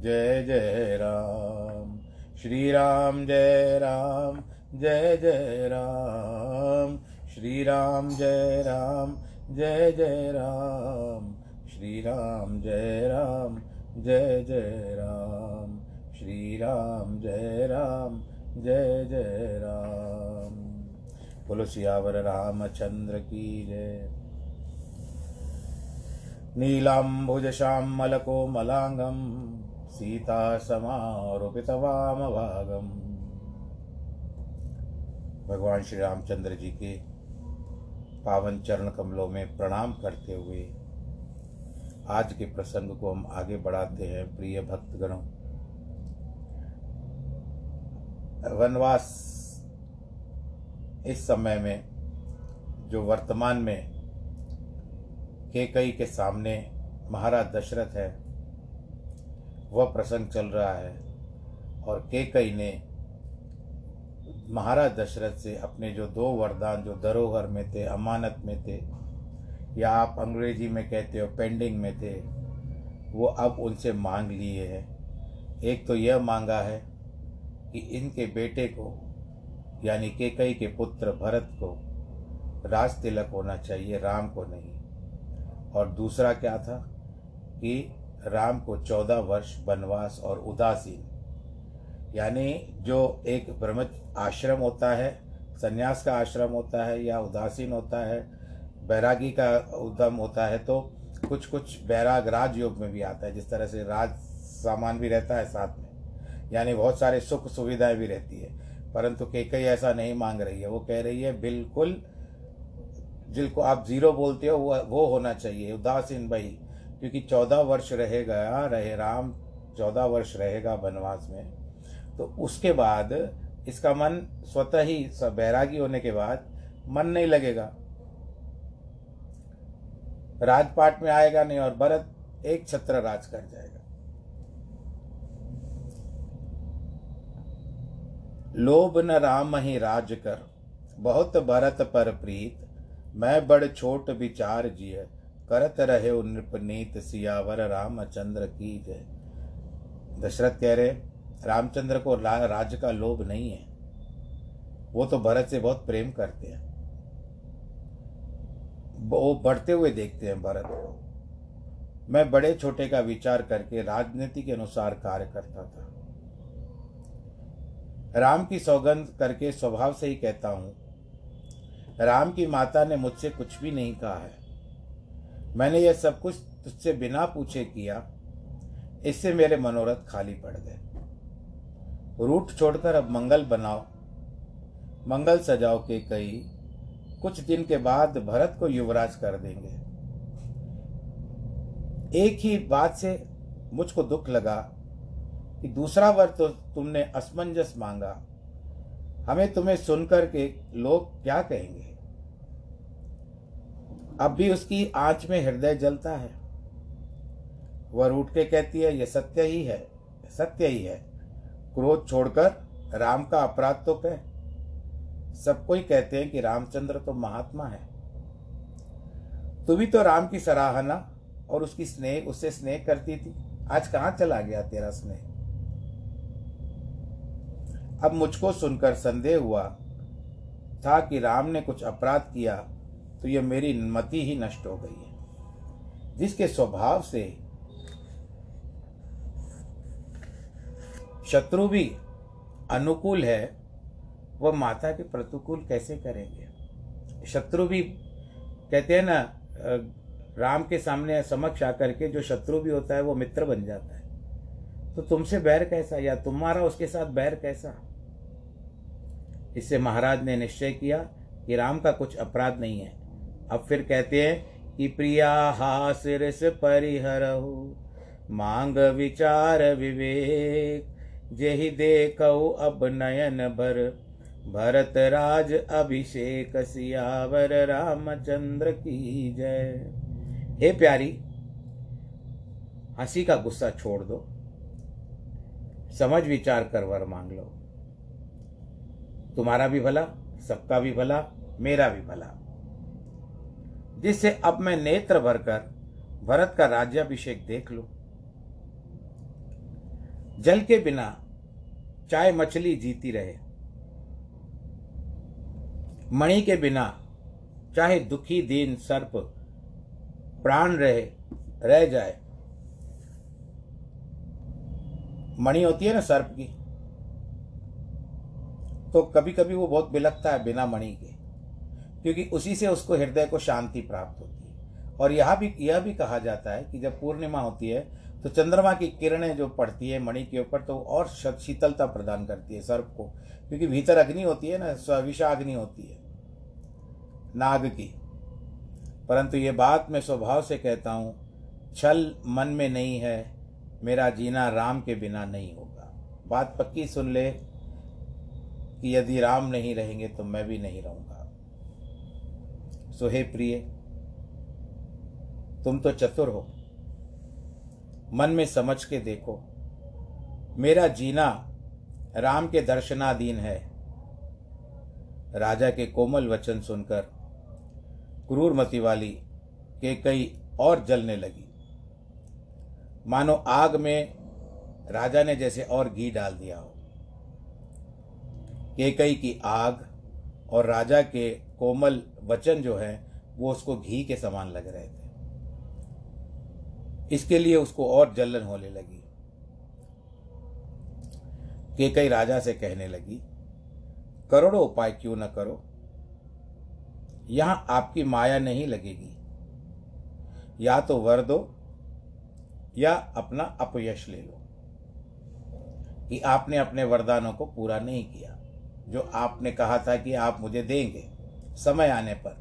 जय जय राम। श्रीराम जय राम, जय जय राम। श्रीराम जय राम, जय जय राम। श्रीराम जय राम, जय जय राम। श्रीराम जय राम, जय जय राम। बोलो सियावर रामचंद्र की जय। नीलाम्बुजश्यामलकोमलाङ्गं सीतासमारोपितवामभागम् भगवान श्री रामचंद्र जी के पावन चरण कमलों में प्रणाम करते हुए आज के प्रसंग को हम आगे बढ़ाते हैं, प्रिय भक्तगणों। वनवास इस समय में जो वर्तमान में केकई के सामने महाराज दशरथ है वह प्रसंग चल रहा है और केकई ने महाराज दशरथ से अपने जो दो वरदान, जो धरोहर में थे, अमानत में थे, या आप अंग्रेज़ी में कहते हो पेंडिंग में थे, वो अब उनसे मांग लिए हैं। एक तो यह मांगा है कि इनके बेटे को, यानी केकई के पुत्र भरत को राज तिलक होना चाहिए, राम को नहीं। और दूसरा क्या था कि राम को चौदह वर्ष वनवास और उदासीन। यानी जो एक ब्रह्म आश्रम होता है, संन्यास का आश्रम होता है या उदासीन होता है, बैरागी का उद्यम होता है तो कुछ कुछ बैराग राजयोग में भी आता है, जिस तरह से राज सामान भी रहता है साथ में। यानी बहुत सारे सुख सुविधाएँ भी रहती है। परंतु केकई ऐसा नहीं मांग रही है। वो कह रही है, बिल्कुल जिनको आप ज़ीरो बोलते हो, वो वो होना चाहिए। उदासीन भाई क्योंकि चौदह वर्ष रहेगा रहे राम, चौदह वर्ष रहेगा वनवास में। तो उसके बाद इसका मन स्वतः ही बैरागी होने के बाद मन नहीं लगेगा। राजपाट में आएगा नहीं और भरत एक छत्र राज कर जाएगा। लोभ न राम ही राज कर, बहुत भरत पर प्रीत, मैं बड़ छोट विचार जिय। करत रहे नृपनीत सियावर रामचंद्र की जय दशरथ कह रहे रामचंद्र को राज का लोभ नहीं है वो तो भरत से बहुत प्रेम करते हैं वो बढ़ते हुए देखते हैं भरत को मैं बड़े छोटे का विचार करके राजनीति के अनुसार कार्य करता था राम की सौगंध करके स्वभाव से ही कहता हूँ राम की माता ने मुझसे कुछ भी नहीं कहा है मैंने यह सब कुछ तुझसे बिना पूछे किया, इससे मेरे मनोरथ खाली पड़ गए। रूट छोड़कर अब मंगल बनाओ। मंगल सजाओ के कई, कुछ दिन के बाद भरत को युवराज कर देंगे। एक ही बात से मुझको दुख लगा कि दूसरा वर्ष तो तुमने असमंजस मांगा। हमें तुम्हें सुनकर के लोग क्या कहेंगे? अब भी उसकी आँच में हृदय जलता है। वह रूठ के कहती है, यह सत्य ही है, सत्य ही है। क्रोध छोड़कर राम का अपराध तो कह। सब कोई कहते हैं कि रामचंद्र तो महात्मा है। तू भी तो राम की सराहना और उसकी स्नेह, उससे स्नेह करती थी। आज कहाँ चला गया तेरा स्नेह? अब मुझको सुनकर संदेह हुआ था कि राम ने कुछ अपराध किया तो यह मेरी मति ही नष्ट हो गई है। जिसके स्वभाव से शत्रु भी अनुकूल है, वह माता के प्रतिकूल कैसे करेंगे? शत्रु भी, कहते हैं ना राम के सामने समक्ष आकर के जो शत्रु भी होता है, वो मित्र बन जाता है। तो तुमसे बैर कैसा, या तुम्हारा उसके साथ बैर कैसा? इससे महाराज ने निश्चय किया कि राम का कुछ अपराध नहीं है। अब फिर कहते हैं कि प्रिया हासिरस परिहरहु मांग विचार विवेक, जेहि देखो अब नयन भर। भरत राज अभिषेक सियावर, रामचंद्र की जय। हे प्यारी, हँसी का गुस्सा छोड़ दो। समझ विचार कर वर मांग लो। तुम्हारा भी भला, सबका भी भला, मेरा भी भला। जिससे अब मैं नेत्र भरकर भरत का राज्याभिषेक देख लू। जल के बिना चाहे मछली जीती रहे। मणि के बिना चाहे दुखी दीन सर्प प्राण रहे, रह जाए। मणि होती है ना सर्प की तो कभी कभी वो बहुत बिलकता है बिना मणि के। क्योंकि उसी से उसको हृदय को शांति प्राप्त होती है। और यह भी यह भी कहा जाता है कि जब पूर्णिमा होती है तो चंद्रमा की किरणें जो पड़ती है मणि के ऊपर तो और शीतलता प्रदान करती है सर्प को। क्योंकि भीतर अग्नि होती है ना स्विषाग्नि होती है, नाग की। परंतु ये बात मैं स्वभाव से कहता हूँ, छल मन में नहीं है, मेरा जीना राम के बिना नहीं होगा। बात पक्की सुन ले कि यदि राम नहीं रहेंगे तो मैं भी नहीं रहूँगा। सो हे प्रिय, तुम तो चतुर हो। मन में समझ के देखो, मेरा जीना राम के दर्शनाधीन है। राजा के कोमल वचन सुनकर क्रूरमती वाली के कई और जलने लगी। मानो आग में राजा ने जैसे और घी डाल दिया हो। केकई की आग और राजा के कोमल वचन जो है, वो उसको घी के समान लग रहे थे। इसके लिए उसको और जलन होने लगी। के कई राजा से कहने लगी, करोड़ों उपाय क्यों न करो? यहाँ आपकी माया नहीं लगेगी। या तो वर दो, या अपना अपयश ले लो। कि आपने अपने वरदानों को पूरा नहीं किया, जो आपने कहा था कि आप मुझे देंगे। समय आने पर।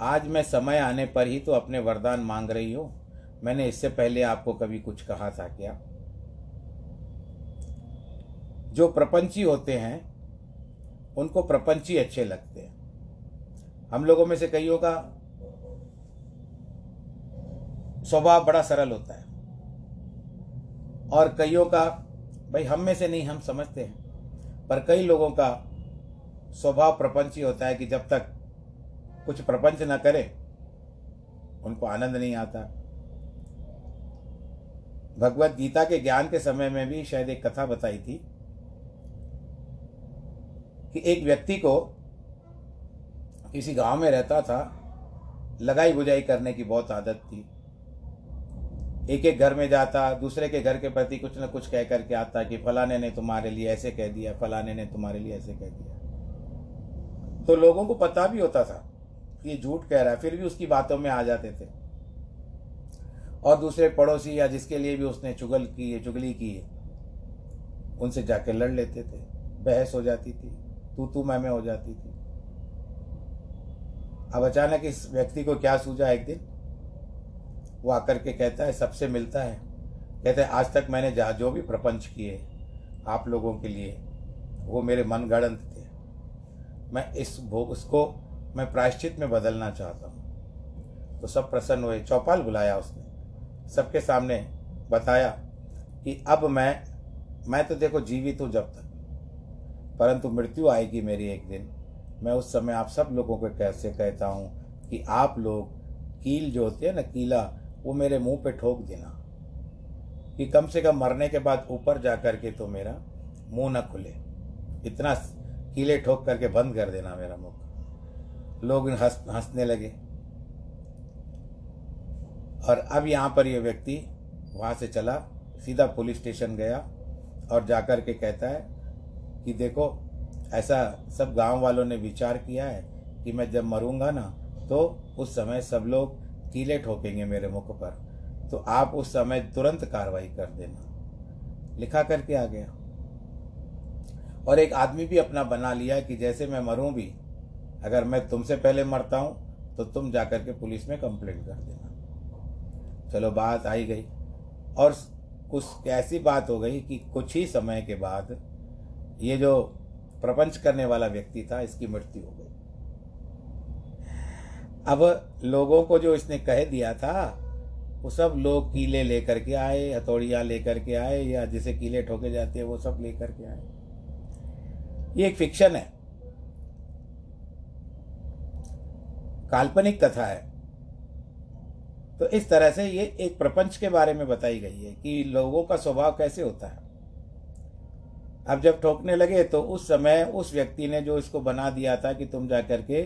आज मैं समय आने पर ही तो अपने वरदान मांग रही हूँ। मैंने इससे पहले आपको कभी कुछ कहा था क्या? जो प्रपंची होते हैं, उनको प्रपंची अच्छे लगते हैं। हम लोगों में से कईयों का स्वभाव बड़ा सरल होता है। और कईयों का, भाई, हम में से नहीं, हम समझते हैं। पर कई लोगों का स्वभाव प्रपंची होता है कि जब तक कुछ प्रपंच न करें, उनको आनंद नहीं आता। भगवत गीता के ज्ञान के समय में भी शायद एक कथा बताई थी कि एक व्यक्ति को किसी गाँव में रहता था, लगाई बुझाई करने की बहुत आदत थी। एक एक घर में जाता, दूसरे के घर के प्रति कुछ न कुछ कह करके आता कि फलाने ने तुम्हारे लिए ऐसे कह दिया, फलाने ने तुम्हारे लिए ऐसे कह दिया। तो लोगों को पता भी होता था ये झूठ कह रहा है, फिर भी उसकी बातों में आ जाते थे। और दूसरे पड़ोसी या जिसके लिए भी उसने चुगल की है चुगली की है उनसे जाके लड़ लेते थे। बहस हो जाती थी तू तू मैं मैं हो जाती थी। अब अचानक इस व्यक्ति को क्या सूझा एक दिन? वो आकर के कहता है, सबसे मिलता है। कहते हैं, आज तक मैंने जहाँ जो भी प्रपंच किए आप लोगों के लिए, वो मेरे मन गणंत थे। मैं इस भोग उसको मैं प्रायश्चित में बदलना चाहता हूँ। तो सब प्रसन्न हुए, चौपाल बुलाया उसने। सबके सामने बताया कि अब मैं मैं तो देखो जीवित हूँ जब तक। परंतु मृत्यु आएगी मेरी एक दिन। मैं उस समय आप सब लोगों को कैसे कहता हूँ कि आप लोग कील जो होती है ना, कीला, वो मेरे मुँह पे ठोक देना। कि कम से कम मरने के बाद ऊपर जा कर के तो मेरा मुँह न खुले। इतना कीले ठोक करके बंद कर देना मेरा मुख। लोग हंस, हंसने लगे। और अब यहाँ पर ये व्यक्ति वहाँ से चला, सीधा पुलिस स्टेशन गया और जाकर के कहता है कि देखो, ऐसा सब गाँव वालों ने विचार किया है कि मैं जब मरूँगा ना तो उस समय सब लोग कीले ठोकेंगे मेरे मुख पर। तो आप उस समय तुरंत कार्रवाई कर देना। लिखा करके आ गया। और एक आदमी भी अपना बना लिया कि जैसे मैं मरूं भी अगर मैं तुमसे पहले मरता हूँ तो तुम जाकर के पुलिस में कंप्लेंट कर देना। चलो, बात आई गई। और कुछ ऐसी बात हो गई कि कुछ ही समय के बाद ये जो प्रपंच करने वाला व्यक्ति था, इसकी मृत्यु हो गई। अब लोगों को जो इसने कह दिया था, वो सब लोग कीले लेकर के आए, हथौड़ियाँ लेकर के आए, या जिसे कीले ठोके जाते हैं, वो सब लेकर के आए। ये एक फिक्शन है। काल्पनिक कथा है। तो इस तरह से ये एक प्रपंच के बारे में बताई गई है कि लोगों का स्वभाव कैसे होता है। अब जब ठोकने लगे तो उस समय उस व्यक्ति ने जो इसको बना दिया था कि तुम जा करके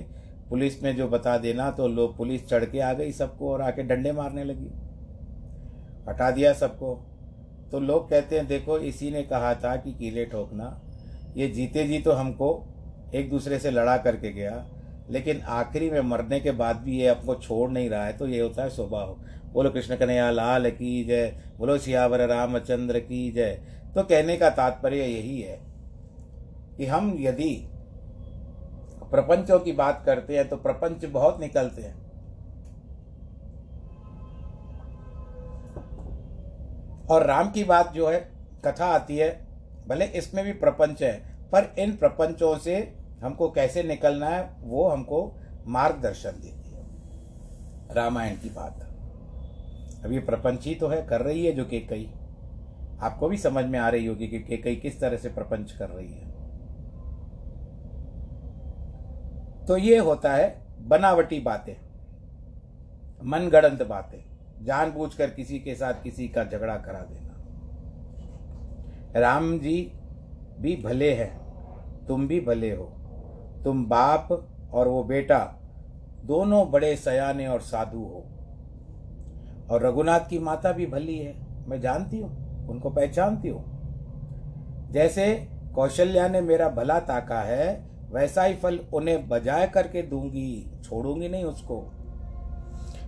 पुलिस में जो बता देना तो लोग पुलिस चढ़ के आ गई सबको और आके डंडे मारने लगी। हटा दिया सबको। तो लोग कहते हैं, देखो, इसी ने कहा था कि कीले ठोकना। ये जीते जी तो हमको एक दूसरे से लड़ा करके गया। लेकिन आखिरी में मरने के बाद भी ये आपको छोड़ नहीं रहा है तो ये होता है स्वभाव। बोलो, कृष्ण कन्हैया, लाल की जय। बोलो, सियावर रामचंद्र की जय। तो कहने का तात्पर्य यही है कि हम यदि प्रपंचों की बात करते हैं तो प्रपंच बहुत निकलते हैं। और राम की बात जो है, कथा आती है, भले इसमें भी प्रपंच है, पर इन प्रपंचों से हमको कैसे निकलना है, वो हमको मार्गदर्शन देती है। रामायण की बात। अभी प्रपंच ही तो है, कर रही है जो के कई। आपको भी समझ में आ रही होगी कि के कई किस तरह से प्रपंच कर रही है। तो ये होता है बनावटी बातें, मनगढ़ंत बातें, जानबूझकर किसी के साथ किसी का झगड़ा करा देना। राम जी भी भले हैं, तुम भी भले हो। तुम बाप और वो बेटा, दोनों बड़े सयाने और साधु हो। और रघुनाथ की माता भी भली है, मैं जानती हूँ, उनको पहचानती हूँ। जैसे कौशल्या ने मेरा भला ताका है, वैसा ही फल उन्हें बजाय करके दूँगी, छोड़ूँगी नहीं उसको।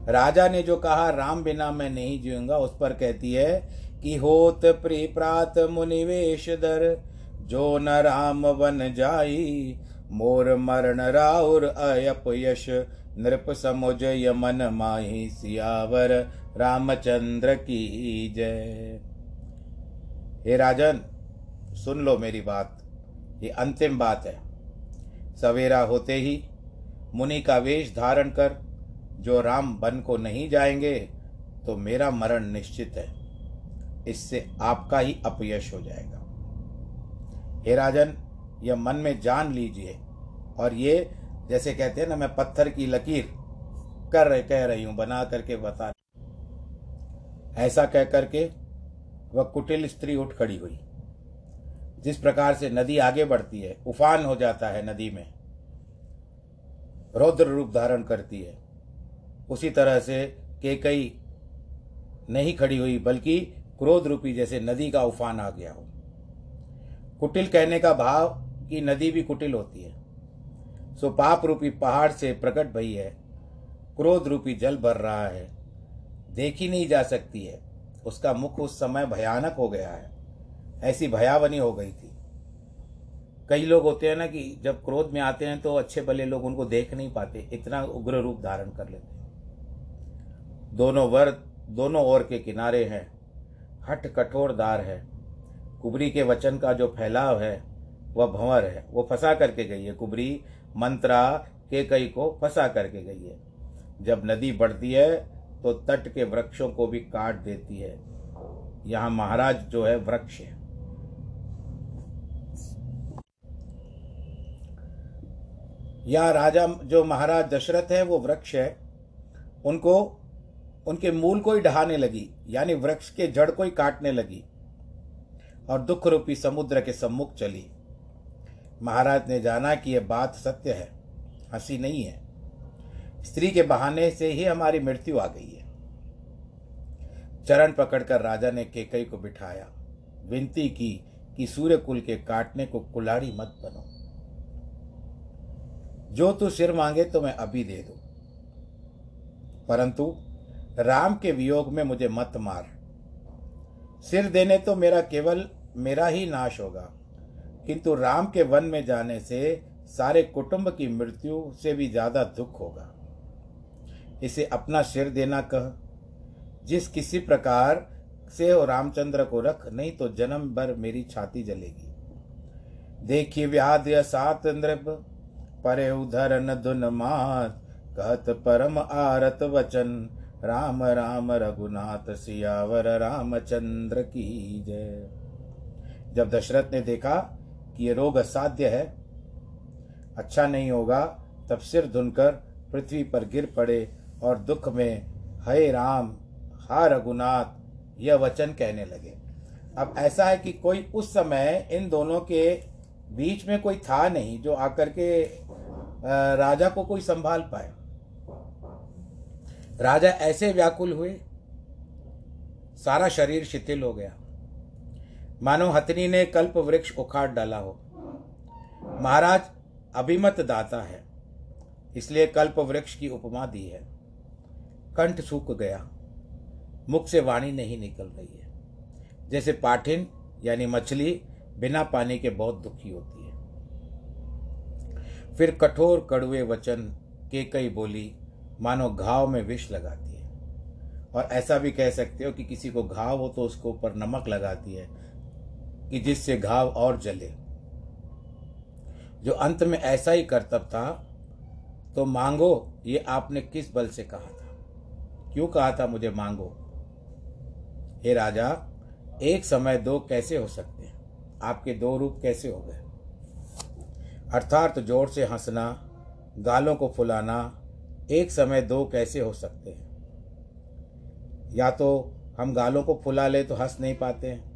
राजा ने जो कहा, राम बिना मैं नहीं जीऊँगा, उस पर कहती है कि होत प्रिप्रात मुनिवेश दर, जो न राम बन जाई मोर मरण राउर अयप यश, नृप समुज यमन माही सियावर, रामचंद्र की जय। हे राजन, सुन लो मेरी बात, ये अंतिम बात है। सवेरा होते ही मुनि का वेश धारण कर, जो राम बन को नहीं जाएँगे तो मेरा मरण निश्चित है। इससे आपका ही अपयश हो जाएगा। हे राजन, यह मन में जान लीजिए और ये, जैसे कहते हैं ना, मैं पत्थर की लकीर कर कह रही हूँ, बना करके बता ऐसा कह करके वह कुटिल स्त्री उठ खड़ी हुई। जिस प्रकार से नदी आगे बढ़ती है, उफान हो जाता है नदी में, रौद्र रूप धारण करती है। उसी तरह से केकई नहीं खड़ी हुई, बल्कि क्रोध रूपी जैसे नदी का उफान आ गया हो। कुटिल कहने का भाव कि नदी भी कुटिल होती है। सो पाप रूपी पहाड़ से प्रकट भई है क्रोध रूपी जल भर रहा है, देखी नहीं जा सकती है। उसका मुख उस समय भयानक हो गया है, ऐसी भयावनी हो गई थी। कई लोग होते हैं ना कि जब क्रोध में आते हैं तो अच्छे भले लोग उनको देख नहीं पाते, इतना उग्र रूप धारण कर लेते हैं। दोनों वर्ग दोनों ओर के किनारे हैं हट कठोरदार है, कुबरी के वचन का जो फैलाव है वह भंवर है। वो फंसा करके गई है, कुबरी, मंत्रा के कई को फंसा करके गई है। जब नदी बढ़ती है तो तट के वृक्षों को भी काट देती है। यहाँ महाराज जो है, वृक्ष है। या राजा जो महाराज दशरथ है, वो वृक्ष है। उनको, उनके मूल को ही ढहाने लगी, यानी वृक्ष के जड़ को ही काटने लगी। और दुख रूपी समुद्र के सम्मुख चली। महाराज ने जाना कि यह बात सत्य है, हँसी नहीं है। स्त्री के बहाने से ही हमारी मृत्यु आ गई है। चरण पकड़कर राजा ने केकई को बिठाया, विनती की कि सूर्य कुल के काटने को कुलाड़ी मत बनो। जो तू सिर मांगे तो मैं अभी दे दू। परंतु राम के वियोग में मुझे मत मार। सिर देने तो मेरा केवल मेरा ही नाश होगा। किंतु राम के वन में जाने से सारे कुटुंब की मृत्यु से भी ज़्यादा दुख होगा। इसे अपना सिर देना कह। जिस किसी प्रकार से हो रामचंद्र को रख, नहीं तो जन्म भर मेरी छाती जलेगी। देखिए व्याध्य सात नृप, परे उधरन दुन मात, कहत परम आरत वचन। राम राम, रघुनाथ, सियावर, रामचंद्र की जय। जब दशरथ ने देखा कि ये रोग असाध्य है अच्छा नहीं होगा, तब सिर धुनकर पृथ्वी पर गिर पड़े और दुख में, हे राम, हा रघुनाथ, यह वचन कहने लगे। अब ऐसा है कि कोई उस समय इन दोनों के बीच में कोई था नहीं जो आकर के राजा को कोई संभाल पाए। राजा ऐसे व्याकुल हुए, सारा शरीर शिथिल हो गया। मानो हथनी ने कल्प वृक्ष उखाड़ डाला हो। महाराज, अभिमत दाता है, इसलिए कल्प वृक्ष की उपमा दी है। कंठ सूख गया, मुख से वाणी नहीं निकल रही है। जैसे पाठिन यानी मछली बिना पानी के बहुत दुखी होती है। फिर कठोर कड़वे वचन के कई बोली, मानो घाव में विष लगाती है। और ऐसा भी कह सकते हो कि किसी को घाव हो तो उसके ऊपर नमक लगाती है कि जिससे घाव और जले। जो अंत में ऐसा ही कर्तव्य था तो मांगो, ये आपने किस बल से कहा था? क्यों कहा था मुझे मांगो? हे राजा, एक समय दो कैसे हो सकते हैं? आपके दो रूप कैसे हो गए? अर्थात ज़ोर से हंसना, गालों को फुलाना, एक समय दो कैसे हो सकते हैं? या तो हम गालों को फुला ले तो हंस नहीं पाते हैं?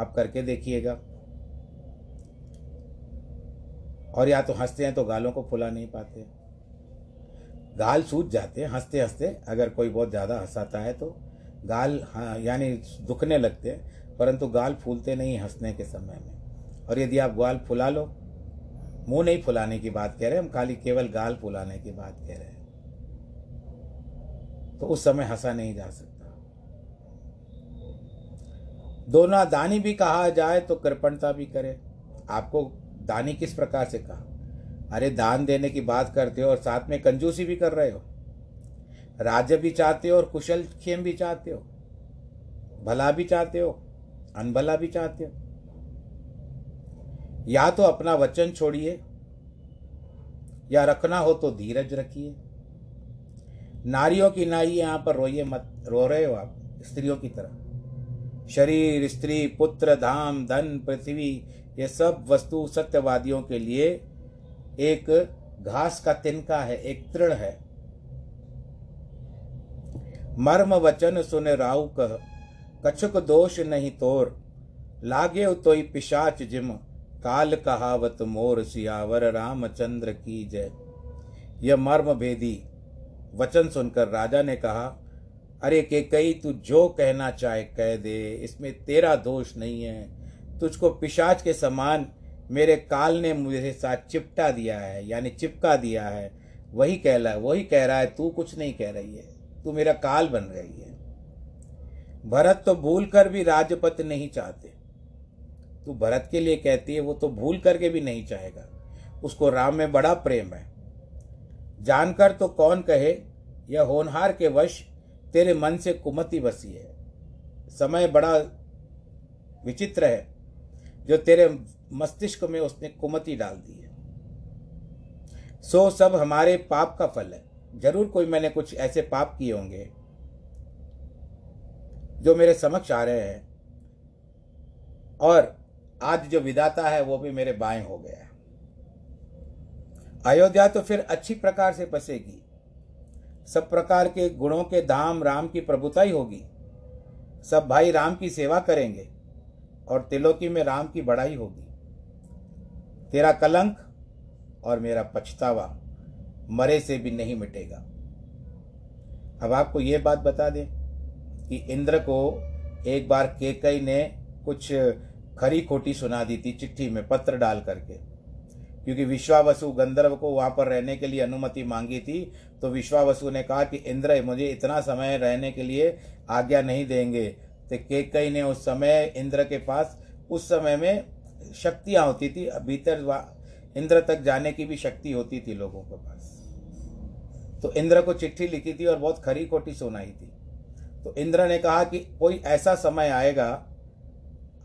आप करके देखिएगा। और या तो हँसते हैं तो गालों को फुला नहीं पाते। गाल सूज जाते हैं हँसते हँसते अगर कोई बहुत ज़्यादा हंसाता है तो गाल हाँ यानी दुखने लगते हैं, परंतु गाल फूलते नहीं हंसने के समय में। और यदि आप गाल फुला लो, मुँह नहीं फुलाने की बात कह रहे हैं, हम खाली केवल गाल फुलाने की बात कह रहे हैं। तो उस समय हंसा नहीं जा सकता। दोनों दानी भी कहा जाए तो कृपणता भी करे। आपको दानी किस प्रकार से कहा? अरे, दान देने की बात करते हो और साथ में कंजूसी भी कर रहे हो। राज्य भी चाहते हो और कुशल खेम भी चाहते हो। भला भी चाहते हो, अनभला भी चाहते हो। या तो अपना वचन छोड़िए, या रखना हो तो धीरज रखिए। नारियों की नाई यहाँ पर रोइए मत, रो रहे हो आप, स्त्रियों की तरह। शरीर, स्त्री, पुत्र, धाम, धन, पृथ्वी, ये सब वस्तु सत्यवादियों के लिए एक घास का तिनका है, एक तृण है। मर्म वचन सुन राउ कह, कछुक दोष नहीं तोर, लागे तो पिशाच जिम, काल कहावत मोर सियावर रामचंद्र की जय। यह मर्म भेदी वचन सुनकर राजा ने कहा अरे के कई तू जो कहना चाहे कह दे, इसमें तेरा दोष नहीं है। तुझको पिशाच के समान मेरे काल ने मुझे साथ चिपटा दिया है, यानी चिपका दिया है। वही कह रहा है वही कह रहा है, तू कुछ नहीं कह रही है, तू मेरा काल बन रही है। भरत तो भूल कर भी राजपत नहीं चाहते। तू भरत के लिए कहती है, वो तो भूल करके भी नहीं चाहेगा। उसको राम में बड़ा प्रेम है। जानकर तो कौन कहे, यह होनहार के वश तेरे मन से कुमति बसी है। समय बड़ा विचित्र है, जो तेरे मस्तिष्क में उसने कुमति डाल दी है। सो सब हमारे पाप का फल है। ज़रूर कोई मैंने कुछ ऐसे पाप किए होंगे, जो मेरे समक्ष आ रहे हैं, और आज जो विदाता है, वो भी मेरे बाएँ हो गया है। अयोध्या तो फिर अच्छी प्रकार से बसेगी। सब प्रकार के गुणों के धाम राम की प्रभुता ही होगी। सब भाई राम की सेवा करेंगे और तिलोकी में राम की बड़ाई होगी। तेरा कलंक और मेरा पछतावा मरे से भी नहीं मिटेगा। अब आपको ये बात बता दें कि इंद्र को एक बार केकई ने कुछ खरी खोटी सुना दी थी चिट्ठी में पत्र डाल करके। क्योंकि विश्वावसु गंधर्व को वहाँ पर रहने के लिए अनुमति मांगी थी तो विश्वावसु ने कहा कि इंद्र, मुझे इतना समय रहने के लिए आज्ञा नहीं देंगे। तो केकई ने उस समय इंद्र के पास, उस समय में शक्तियाँ होती थी भीतर इंद्र तक जाने की भी शक्ति होती थी लोगों के पास। तो इंद्र को चिट्ठी लिखी थी और बहुत खरी खोटी सुनाई थी। तो इंद्र ने कहा कि कोई ऐसा समय आएगा,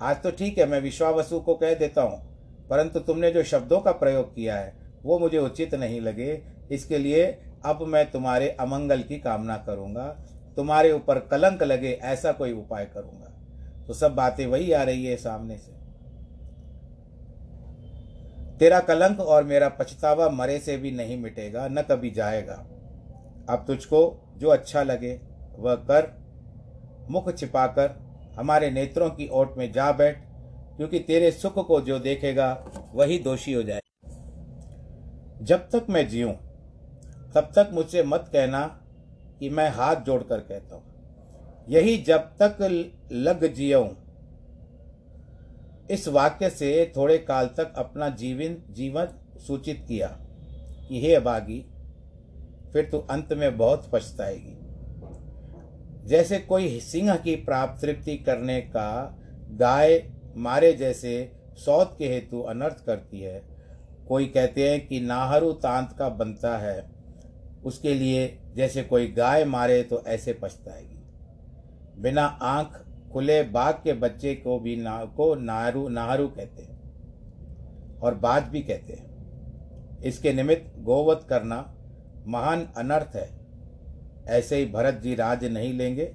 आज तो ठीक है, मैं विश्वावसु को कह देता हूँ। परंतु तुमने जो शब्दों का प्रयोग किया है, वो मुझे उचित नहीं लगे। इसके लिए अब मैं तुम्हारे अमंगल की कामना करूँगा। तुम्हारे ऊपर कलंक लगे, ऐसा कोई उपाय करूँगा। तो सब बातें वही आ रही है सामने से। तेरा कलंक और मेरा पछतावा मरे से भी नहीं मिटेगा, न कभी जाएगा। अब तुझको जो अच्छा लगे, वह कर। मुख छिपाकर हमारे नेत्रों की ओट में जा बैठ। क्योंकि तेरे सुख को जो देखेगा, वही दोषी हो जाए जब तक मैं जीऊं, तब तक मुझसे मत कहना कि मैं हाथ जोड़कर कहता हूँ। यही जब तक लग जियो इस वाक्य से थोड़े काल तक अपना जीवन जीवन सूचित किया कि हे अभागी फिर तू अंत में बहुत पछताएगी। जैसे कोई सिंह की प्राप्त तृप्ति करने का गाय मारे जैसे सौत के हेतु अनर्थ करती है। कोई कहते हैं कि नाहरू तांत का बनता है। उसके लिए जैसे कोई गाय मारे तो ऐसे पछताएगी। बिना आँख खुले बाघ के बच्चे को भी ना, को नाहरू नाहरू कहते हैं और बाज भी कहते हैं। इसके निमित्त गोवत करना महान अनर्थ है। ऐसे ही भरत जी राज नहीं लेंगे,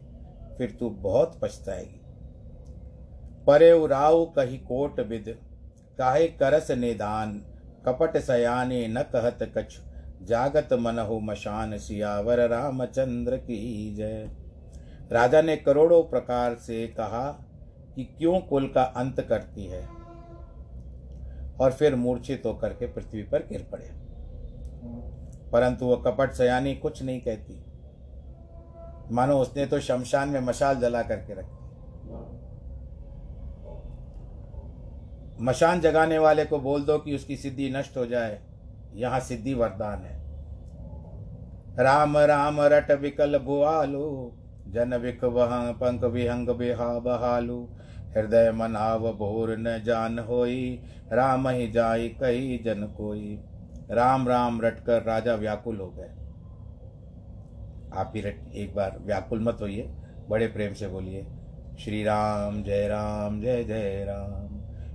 फिर तू बहुत पछताएगी। परे राव कही कोट विद काहे करस निदान, कपट सयाने न कहत कछ, जागत मनहु मशान सियावर रामचंद्र की जय। राजा ने करोड़ों प्रकार से कहा कि क्यों कुल का अंत करती है? और फिर मूर्छित होकर के पृथ्वी पर गिर पड़े। परंतु वह कपट सयानी कुछ नहीं कहती। मानो उसने तो शमशान में मशाल जला करके रखी। मशान जगाने वाले को बोल दो कि उसकी सिद्धि नष्ट हो जाए। यहाँ सिद्धि वरदान है। राम राम, रट विकल भुआलो जन विक वह पंख विहंग बिहा बहालू। हृदय मनाव भोर न जान होई, राम ही जाई कही जन कोई। राम राम रटकर राजा व्याकुल हो गए। आप ही रट, एक बार व्याकुल मत होइए, बड़े प्रेम से बोलिए। श्री राम, जय राम, जय जय राम।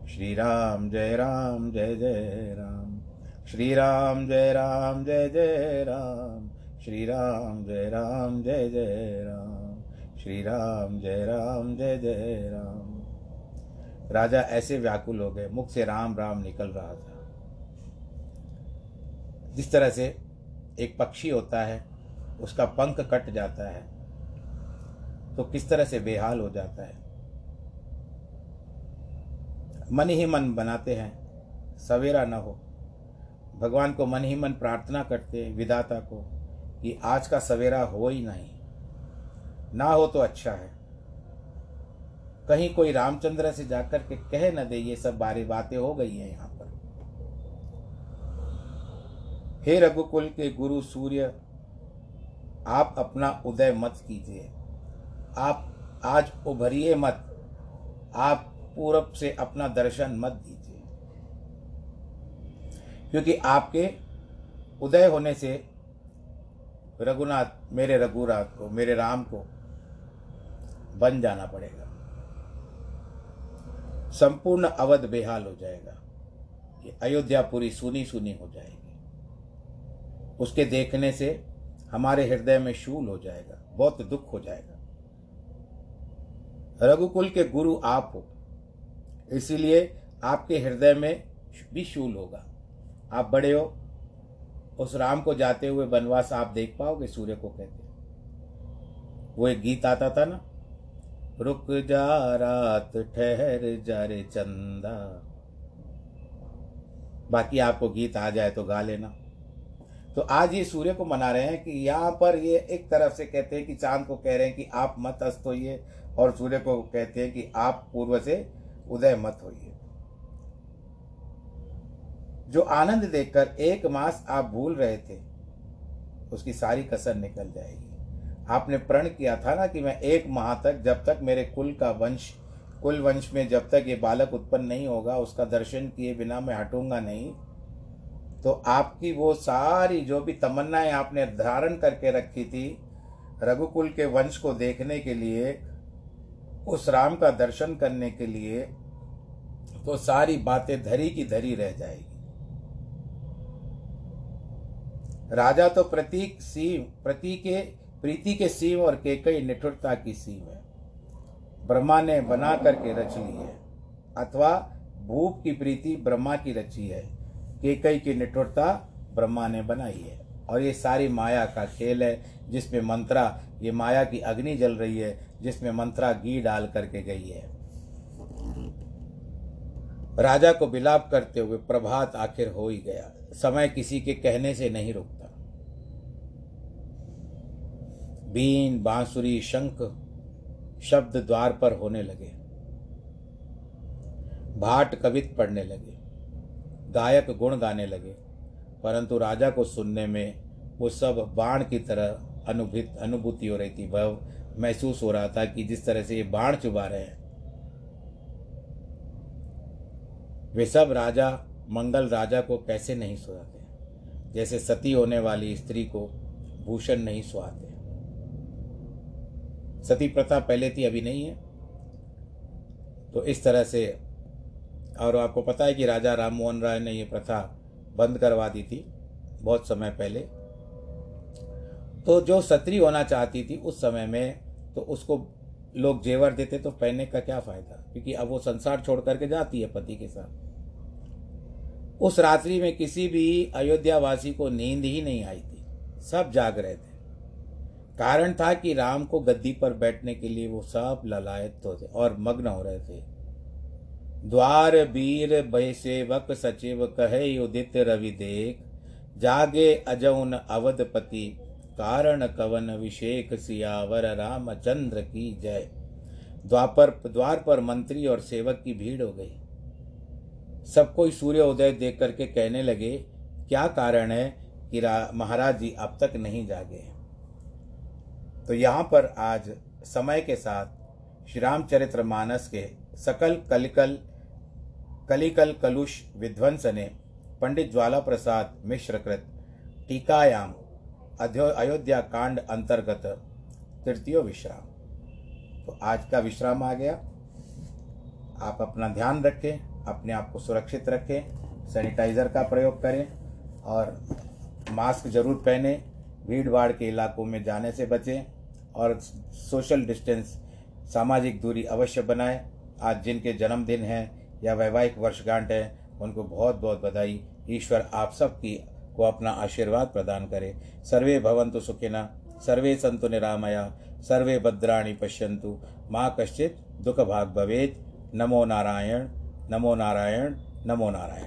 श्री राम जय राम, जय जय राम। श्री राम जय राम, जय जय राम। श्री राम जय राम, जय जय राम। श्री राम जय राम, जय जय राम। राजा ऐसे व्याकुल हो गए, मुख से राम राम निकल रहा था। जिस तरह से एक पक्षी होता है, उसका पंख कट जाता है तो किस तरह से बेहाल हो जाता है? मन ही मन बनाते हैं, सवेरा न हो। भगवान को मन ही मन प्रार्थना करते हैं विदाता को, कि आज का सवेरा हो ही नहीं। ना हो तो अच्छा है। कहीं कोई रामचंद्र से जाकर के कह न दे, ये सब बारी बातें हो गई हैं यहाँ पर। हे रघुकुल के गुरु सूर्य, आप अपना उदय मत कीजिए। आप आज उभरिए मत। आप पूरब से अपना दर्शन मत दीजिए। क्योंकि आपके उदय होने से रघुनाथ मेरे रघुनाथ को, मेरे राम को बन जाना पड़ेगा। संपूर्ण अवध बेहाल हो जाएगा। ये अयोध्या पूरी सुनी सुनी हो जाएगी। उसके देखने से हमारे हृदय में शूल हो जाएगा, बहुत दुख हो जाएगा। रघुकुल के गुरु आप हो। इसीलिए आपके हृदय में भी शूल होगा। आप बड़े हो, उस राम को जाते हुए वनवास आप देख पाओगे, सूर्य को कहते वो एक गीत आता था ना, रुक जा रात, ठहर जा रे चंदा। बाकी आपको गीत आ जाए तो गा लेना। तो आज ये सूर्य को मना रहे हैं कि यहाँ पर ये एक तरफ़ से कहते हैं कि चाँद को कह रहे हैं कि आप मत अस्त होइए और सूर्य को कहते हैं कि आप पूर्व से उदय मत होइए। जो आनंद देखकर एक मास आप भूल रहे थे, उसकी सारी कसर निकल जाएगी। आपने प्रण किया था ना कि मैं एक माह तक, जब तक मेरे कुल का वंश, कुल वंश में जब तक ये बालक उत्पन्न नहीं होगा, उसका दर्शन किए बिना मैं हटूँगा नहीं तो आपकी वो सारी जो भी तमन्नाएँ आपने धारण करके रखी थी, रघुकुल के वंश को देखने के लिए उस राम का दर्शन करने के लिए तो सारी बातें धरी की धरी रह जाएगी। राजा तो प्रतीक सीम, प्रतीक के, प्रीति के सीम और केकई निठुरता की सीम है। ब्रह्मा ने बना करके रच ली है। अथवा भूप की प्रीति ब्रह्मा की रची है। केकई की निठुरता ब्रह्मा ने बनाई है। और ये सारी माया का खेल है, जिसमें मंत्रा, ये माया की अग्नि जल रही है जिसमें मंत्रा घी डाल करके गई है। राजा को बिलाप करते हुए प्रभात आखिर हो ही गया। समय किसी के कहने से नहीं रुकता। बीन, बांसुरी, शंख शब्द द्वार पर होने लगे। भाट कवित पढ़ने लगे। गायक गुण गाने लगे। परंतु राजा को सुनने में वो सब बाण की तरह अनुभूत अनुभूति हो रही थी वह महसूस हो रहा था कि जिस तरह से ये बाण चुबा रहे हैं। वे सब राजा, मंगल राजा को कैसे नहीं सुहाते। जैसे सती होने वाली स्त्री को भूषण नहीं सुहाते। सती प्रथा पहले थी, अभी नहीं है। तो इस तरह से, और आपको पता है कि राजा राम मोहन राय ने ये प्रथा बंद करवा दी थी बहुत समय पहले। तो जो सत्री होना चाहती थी, उस समय में तो उसको लोग जेवर देते तो पहनने का क्या फ़ायदा? क्योंकि अब वो संसार छोड़ करके जाती है पति के साथ। उस रात्रि में किसी भी अयोध्या वासी को नींद ही नहीं आई थी। सब जाग रहे थे। कारण था कि राम को गद्दी पर बैठने के लिए वो सब ललायत थे और मग्न हो रहे थे। द्वार बीर भय सेवक सचिव कहे उदित रवि देख, जागे अजौन अवधपति कारण कवन अभिषेक सियावर रामचंद्र की जय। द्वापर, द्वार पर मंत्री और सेवक की भीड़ हो गई। सब कोई सूर्य उदय देख करके कहने लगे, क्या कारण है कि महाराज जी अब तक नहीं जागे? तो यहाँ पर आज समय के साथ श्री रामचरित्र मानस के सकल कलिकल कलिकल कलुष विध्वंस ने पंडित ज्वाला प्रसाद मिश्रकृत टीकायाम अयोध्या कांड अंतर्गत तृतीय विश्राम। तो आज का विश्राम आ गया। आप अपना ध्यान रखें, अपने आप को सुरक्षित रखें, सैनिटाइज़र का प्रयोग करें और मास्क ज़रूर पहने भीड़ भाड़ के इलाकों में जाने से बचें और सोशल डिस्टेंस, सामाजिक दूरी अवश्य बनाएँ। आज जिनके जन्मदिन हैं या वैवाहिक वर्षगांठ है, उनको बहुत बहुत बधाई। ईश्वर आप सबकी को अपना आशीर्वाद प्रदान करे। सर्वे भवन्तु सुखिना सर्वे सन्तु निरामया, सर्वे भद्राणि पश्यन्तु। माँ कश्चित् दुःखभाग् भवेत्। नमो नारायण नमो नारायण नमो नारायण।